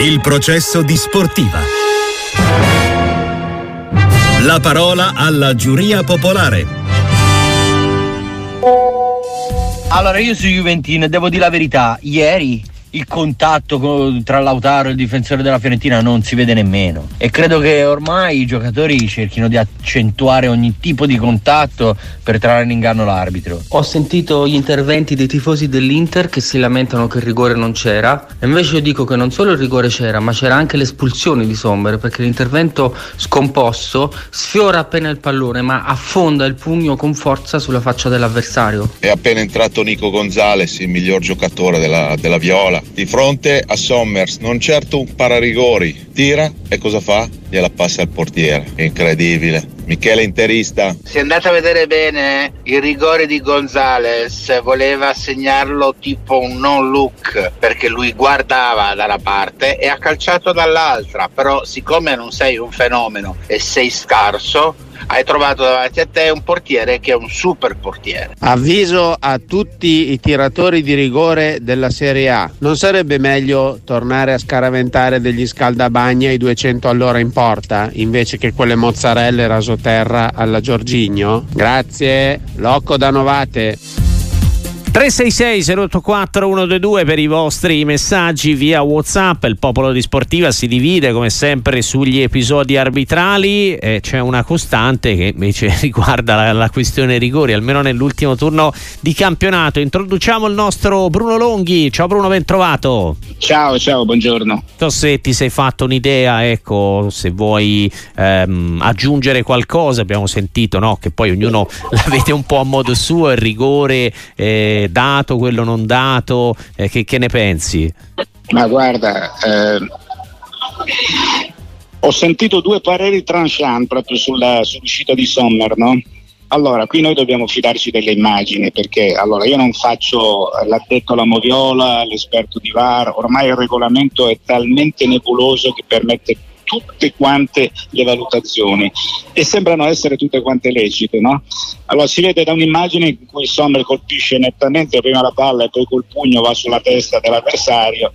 Il processo di sportiva. La parola alla giuria popolare. Allora, io su Juventino devo dire la verità. Ieri il contatto tra Lautaro e il difensore della Fiorentina non si vede nemmeno e credo che ormai i giocatori cerchino di accentuare ogni tipo di contatto per trarre in inganno l'arbitro. Ho sentito gli interventi dei tifosi dell'Inter che si lamentano che il rigore non c'era e invece io dico che non solo il rigore c'era ma c'era anche l'espulsione di Sommer perché l'intervento scomposto sfiora appena il pallone ma affonda il pugno con forza sulla faccia dell'avversario. È appena entrato Nico Gonzalez, il miglior giocatore della, della Viola di fronte a Sommers, non certo un pararigori, tira e cosa fa? Gliela passa al portiere, incredibile. Michele interista. Se andate a vedere bene il rigore di Gonzales, voleva segnarlo tipo un non look perché lui guardava dalla parte e ha calciato dall'altra, però siccome non sei un fenomeno e sei scarso, hai trovato davanti a te un portiere che è un super portiere. Avviso a tutti i tiratori di rigore della Serie A. Non sarebbe meglio tornare a scaraventare degli scaldabagni ai 200 all'ora in porta invece che quelle mozzarelle rasoterra alla Giorgigno? Grazie, Locco da Novate. 366 084 122 per i vostri messaggi via Whatsapp. Il popolo di Sportiva si divide come sempre sugli episodi arbitrali. Eh, c'è una costante che invece riguarda la, la, questione rigori, almeno nell'ultimo turno di campionato. Introduciamo il nostro Bruno Longhi. Ciao Bruno, ben trovato. Ciao, ciao, buongiorno. So se ti sei fatto un'idea, ecco, se vuoi ehm, aggiungere qualcosa. Abbiamo sentito no? che poi ognuno la vede un po' a modo suo, il rigore. Eh, dato, quello non dato, eh, che, che, ne pensi? Ma guarda, eh, ho sentito due pareri tranchant proprio sulla, sull'uscita di Sommer, no? Allora, qui noi dobbiamo fidarci delle immagini perché allora, io non faccio l'addetto alla moviola, l'esperto di VAR, ormai il regolamento è talmente nebuloso che permette tutte quante le valutazioni e sembrano essere tutte quante lecite. No? Allora si vede da un'immagine in cui Sommer colpisce nettamente prima la palla e poi col pugno va sulla testa dell'avversario,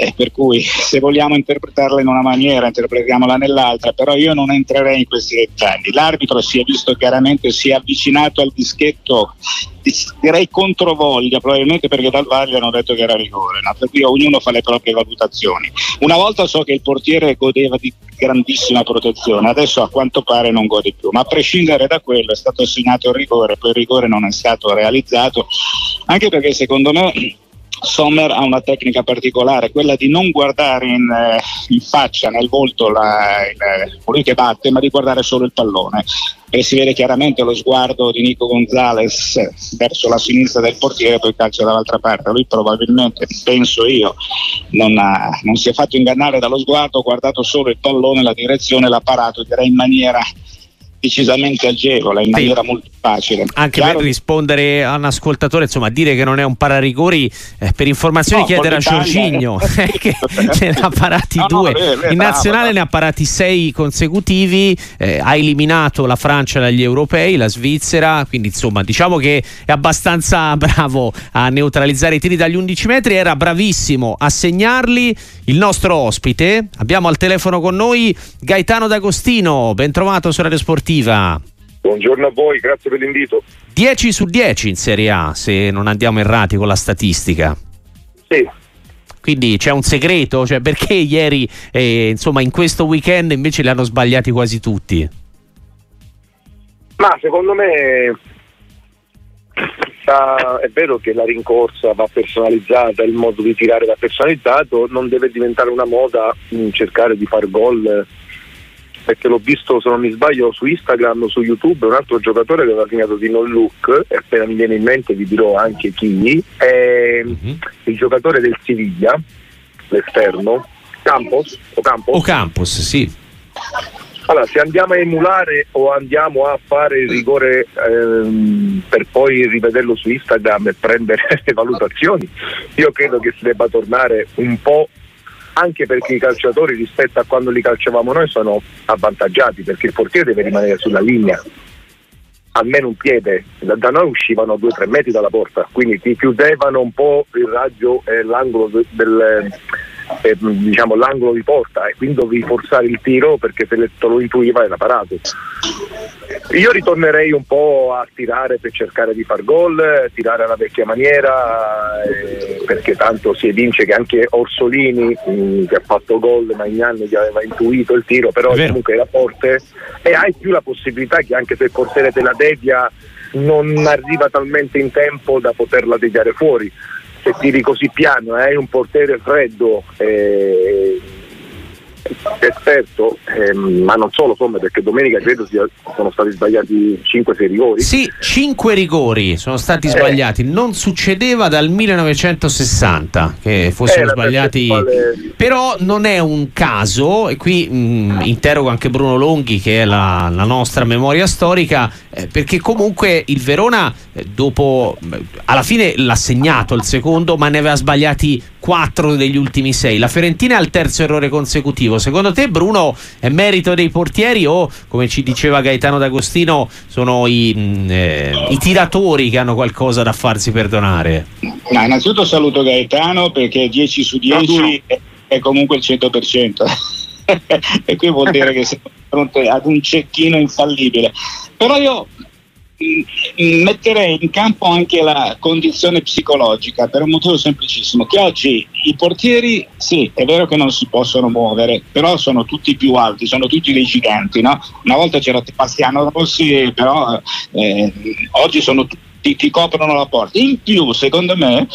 eh, per cui se vogliamo interpretarla in una maniera interpretiamola nell'altra, però io non entrerei in questi dettagli. L'arbitro si è visto chiaramente, si è avvicinato al dischetto direi controvoglia, probabilmente perché dal Valle hanno detto che era rigore, no? per cui ognuno fa le proprie valutazioni. Una volta so che il portiere godeva di grandissima protezione, adesso a quanto pare non gode più, ma a prescindere da quello è stato assegnato il rigore, poi il rigore non è stato realizzato, anche perché secondo me Sommer ha una tecnica particolare, quella di non guardare in, eh, in faccia, nel volto la, il, colui che batte, ma di guardare solo il pallone. E si vede chiaramente lo sguardo di Nico Gonzalez verso la sinistra del portiere, poi calcia dall'altra parte. Lui probabilmente, penso io, non, ha, non si è fatto ingannare dallo sguardo, ha guardato solo il pallone, la direzione, l'ha parato, direi in maniera decisamente agevole, in maniera sì. molto facile. Anche Chiaro... per rispondere a un ascoltatore, insomma, dire che non è un pararigori, eh, per informazioni no, chiedere a Giorginio, che ne ha parati no, due. No, beh, beh, in nazionale ne ha parati sei consecutivi, eh, ha eliminato la Francia dagli europei, la Svizzera, quindi insomma diciamo che è abbastanza bravo a neutralizzare i tiri dagli 11 metri, era bravissimo a segnarli. Il nostro ospite, abbiamo al telefono con noi Gaetano D'Agostino, ben trovato su Radio sportiva. Buongiorno a voi, grazie per l'invito. 10 su 10 in Serie A, se non andiamo errati con la statistica. Sì. Quindi c'è un segreto, cioè perché ieri, eh, insomma, in questo weekend invece li hanno sbagliati quasi tutti? Ma secondo me è vero che la rincorsa va personalizzata, il modo di tirare va personalizzato, non deve diventare una moda cercare di far gol perché l'ho visto se non mi sbaglio su Instagram, su YouTube, un altro giocatore che aveva segnato di non look, e appena mi viene in mente vi dirò anche chi, è mm-hmm. il giocatore del Siviglia, l'esterno, Campos o Campos? O Campos, sì. Allora, se andiamo a emulare o andiamo a fare il rigore ehm, per poi rivederlo su Instagram e prendere le valutazioni, io credo che si debba tornare un po' anche perché i calciatori rispetto a quando li calciavamo noi sono avvantaggiati perché il portiere deve rimanere sulla linea almeno un piede. Da noi uscivano 2-3 metri dalla porta quindi ti chiudevano un po' il raggio e l'angolo del, per diciamo, l'angolo di porta e quindi dovevi forzare il tiro perché se lo intuiva era parato. Io ritornerei un po' a tirare per cercare di far gol, tirare alla vecchia maniera, eh, perché tanto si evince che anche Orsolini mh, mm, che ha fatto gol Magnan gli aveva intuito il tiro, però comunque era forte e hai più la possibilità che anche se il portiere te la devia non arriva talmente in tempo da poterla deviare fuori. Se tiri così piano e hai un portiere freddo eh, esperto, ehm, ma non solo Sommer, perché domenica credo sia, sono stati sbagliati 5-6 rigori. Sì, 5 rigori sono stati eh. sbagliati, non succedeva dal 1960 che fossero eh, sbagliati, però non è un caso, e qui mh, mm, interrogo anche Bruno Longhi che è la, la nostra memoria storica, eh, perché comunque il Verona eh, dopo, alla fine l'ha segnato il secondo, ma ne aveva sbagliati 4 degli ultimi 6. La Fiorentina è al terzo errore consecutivo. Secondo te, Bruno, è merito dei portieri o, come ci diceva Gaetano D'Agostino, sono i, mm, eh, i tiratori che hanno qualcosa da farsi perdonare? No, innanzitutto saluto Gaetano perché 10 su 10 è, è comunque il 100%. e qui vuol dire che siamo di fronte ad un cecchino infallibile. Però io metterei in campo anche la condizione psicologica per un motivo semplicissimo che oggi i portieri sì è vero che non si possono muovere però sono tutti più alti sono tutti dei giganti no? una volta c'era Sebastiano Rossi però eh, oggi sono tutti ti coprono la porta in più secondo me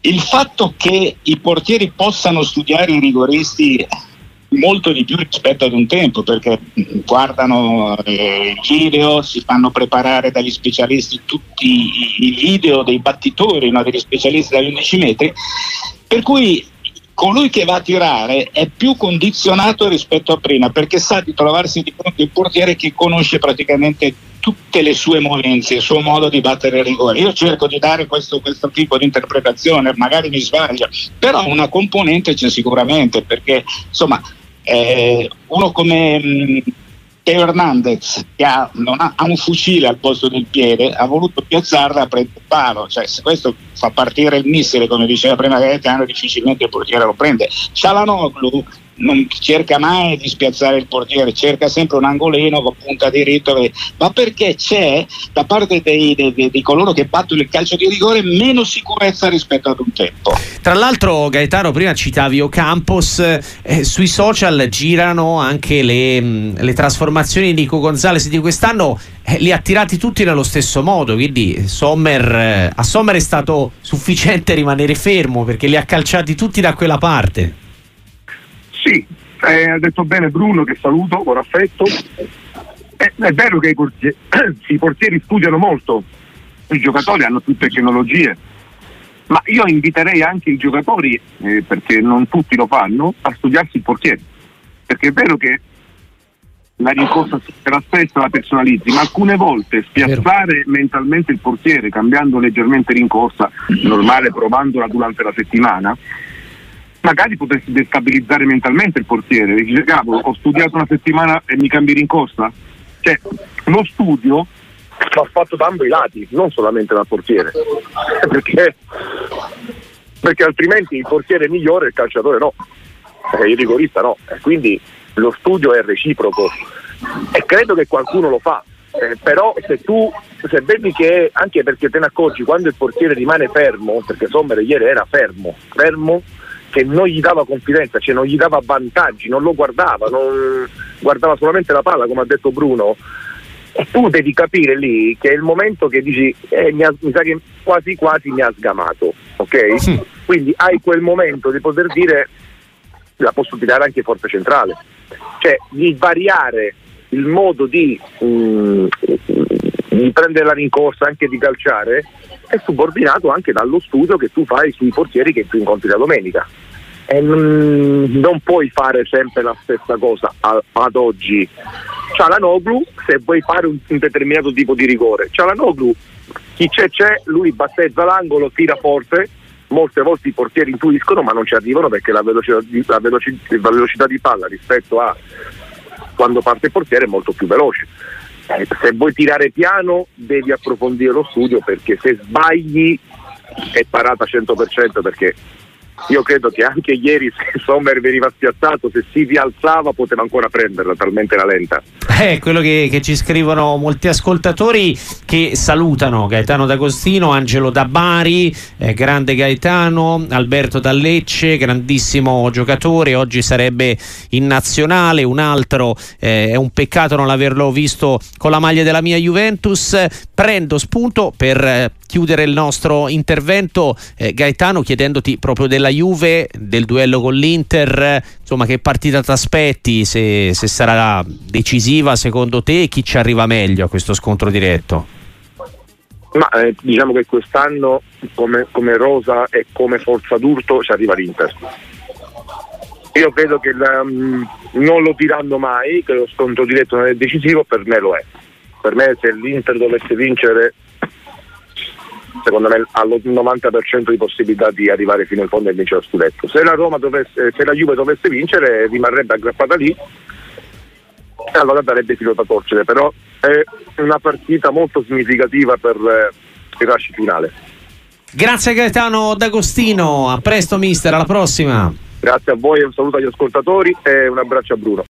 il fatto che i portieri possano studiare i rigoristi molto di più rispetto ad un tempo perché guardano eh, il video, si fanno preparare dagli specialisti tutti i video dei battitori, no, degli specialisti dagli 11 metri, per cui colui che va a tirare è più condizionato rispetto a prima perché sa di trovarsi di fronte un portiere che conosce praticamente tutte le sue movenze, il suo modo di battere il rigore. Io cerco di dare questo, questo tipo di interpretazione, magari mi sbaglio, però una componente c'è sicuramente perché insomma eh, uno come mh, Teo Hernandez che ha, ha, ha, un fucile al posto del piede ha voluto piazzarla a prendere palo. Cioè se questo fa partire il missile come diceva prima Gaetano difficilmente il portiere lo prende. Cialanoglu non cerca mai di spiazzare il portiere, cerca sempre un angolino punta diritto, ma perché c'è da parte dei, dei, di coloro che battono il calcio di rigore meno sicurezza rispetto ad un tempo. Tra l'altro, Gaetano, prima citavi Ocampos, eh, sui social girano anche le, mm, le trasformazioni di Nico Gonzalez di quest'anno, eh, li ha tirati tutti nello stesso modo, quindi Sommer, eh, a Sommer è stato sufficiente rimanere fermo perché li ha calciati tutti da quella parte. Sì, eh, ha detto bene Bruno che saluto con affetto. Eh, è vero che i portieri, i portieri studiano molto, i giocatori hanno tutte tecnologie, ma io inviterei anche i giocatori, eh, perché non tutti lo fanno, a studiarsi il portiere. Perché è vero che la rincorsa la stessa la personalizzi, ma alcune volte spiazzare mentalmente il portiere cambiando leggermente rincorsa, normale provandola durante la settimana, magari potresti destabilizzare mentalmente il portiere. Dici, cavolo, ho studiato una settimana e mi cambi rincorsa? Cioè, lo studio va fatto da ambo i lati, non solamente dal portiere. Perché, perché altrimenti il portiere è migliore e il calciatore no, eh, il rigorista no. Quindi lo studio è reciproco e credo che qualcuno lo fa. Eh, però se tu se vedi che anche perché te ne accorgi quando il portiere rimane fermo, perché Sommer ieri era fermo, fermo che non gli dava confidenza, cioè non gli dava vantaggi, non lo guardava, non guardava solamente la palla come ha detto Bruno. E tu devi capire lì che è il momento che dici eh, mi, ha, mi, sa che quasi quasi mi ha sgamato, ok? Sì. Quindi hai quel momento di poter dire la posso tirare anche forza centrale, cioè di variare il modo di, mm, di prendere la rincorsa, anche di calciare, è subordinato anche dallo studio che tu fai sui portieri che tu incontri la domenica e non, non puoi fare sempre la stessa cosa a, ad oggi. Cialanoglu, se vuoi fare un, un, determinato tipo di rigore, Cialanoglu, chi c'è c'è, lui battezza l'angolo, tira forte, molte volte i portieri intuiscono ma non ci arrivano perché la velocità di, la velocità, la velocità di palla rispetto a quando parte il portiere è molto più veloce. Eh, se vuoi tirare piano devi approfondire lo studio perché se sbagli è parata 100% perché io credo che anche ieri se Sommer veniva spiazzato, se si rialzava poteva ancora prenderla, talmente era lenta. È quello che, che, ci scrivono molti ascoltatori che salutano Gaetano D'Agostino, Angelo da Bari, eh, grande Gaetano, Alberto da Lecce, grandissimo giocatore, oggi sarebbe in nazionale, un altro eh, è un peccato non averlo visto con la maglia della mia Juventus. Prendo spunto per eh, chiudere il nostro intervento, eh, Gaetano, chiedendoti proprio della Juve, del duello con l'Inter, insomma che partita ti aspetti, se, se sarà decisiva secondo te, chi ci arriva meglio a questo scontro diretto? Ma eh, diciamo che quest'anno come, come, rosa e come forza d'urto ci arriva l'Inter. Io credo che um, non lo diranno mai, che lo scontro diretto non è decisivo, per me lo è. Per me se l'Inter dovesse vincere secondo me ha l'90% di possibilità di arrivare fino in fondo e vincere lo scudetto. Se la, dovesse, se la Juve dovesse vincere rimarrebbe aggrappata lì allora darebbe filo da torcere, però è una partita molto significativa per eh, il rush finale. Grazie Gaetano D'Agostino, a presto mister, alla prossima. Grazie a voi, un saluto agli ascoltatori e un abbraccio a Bruno.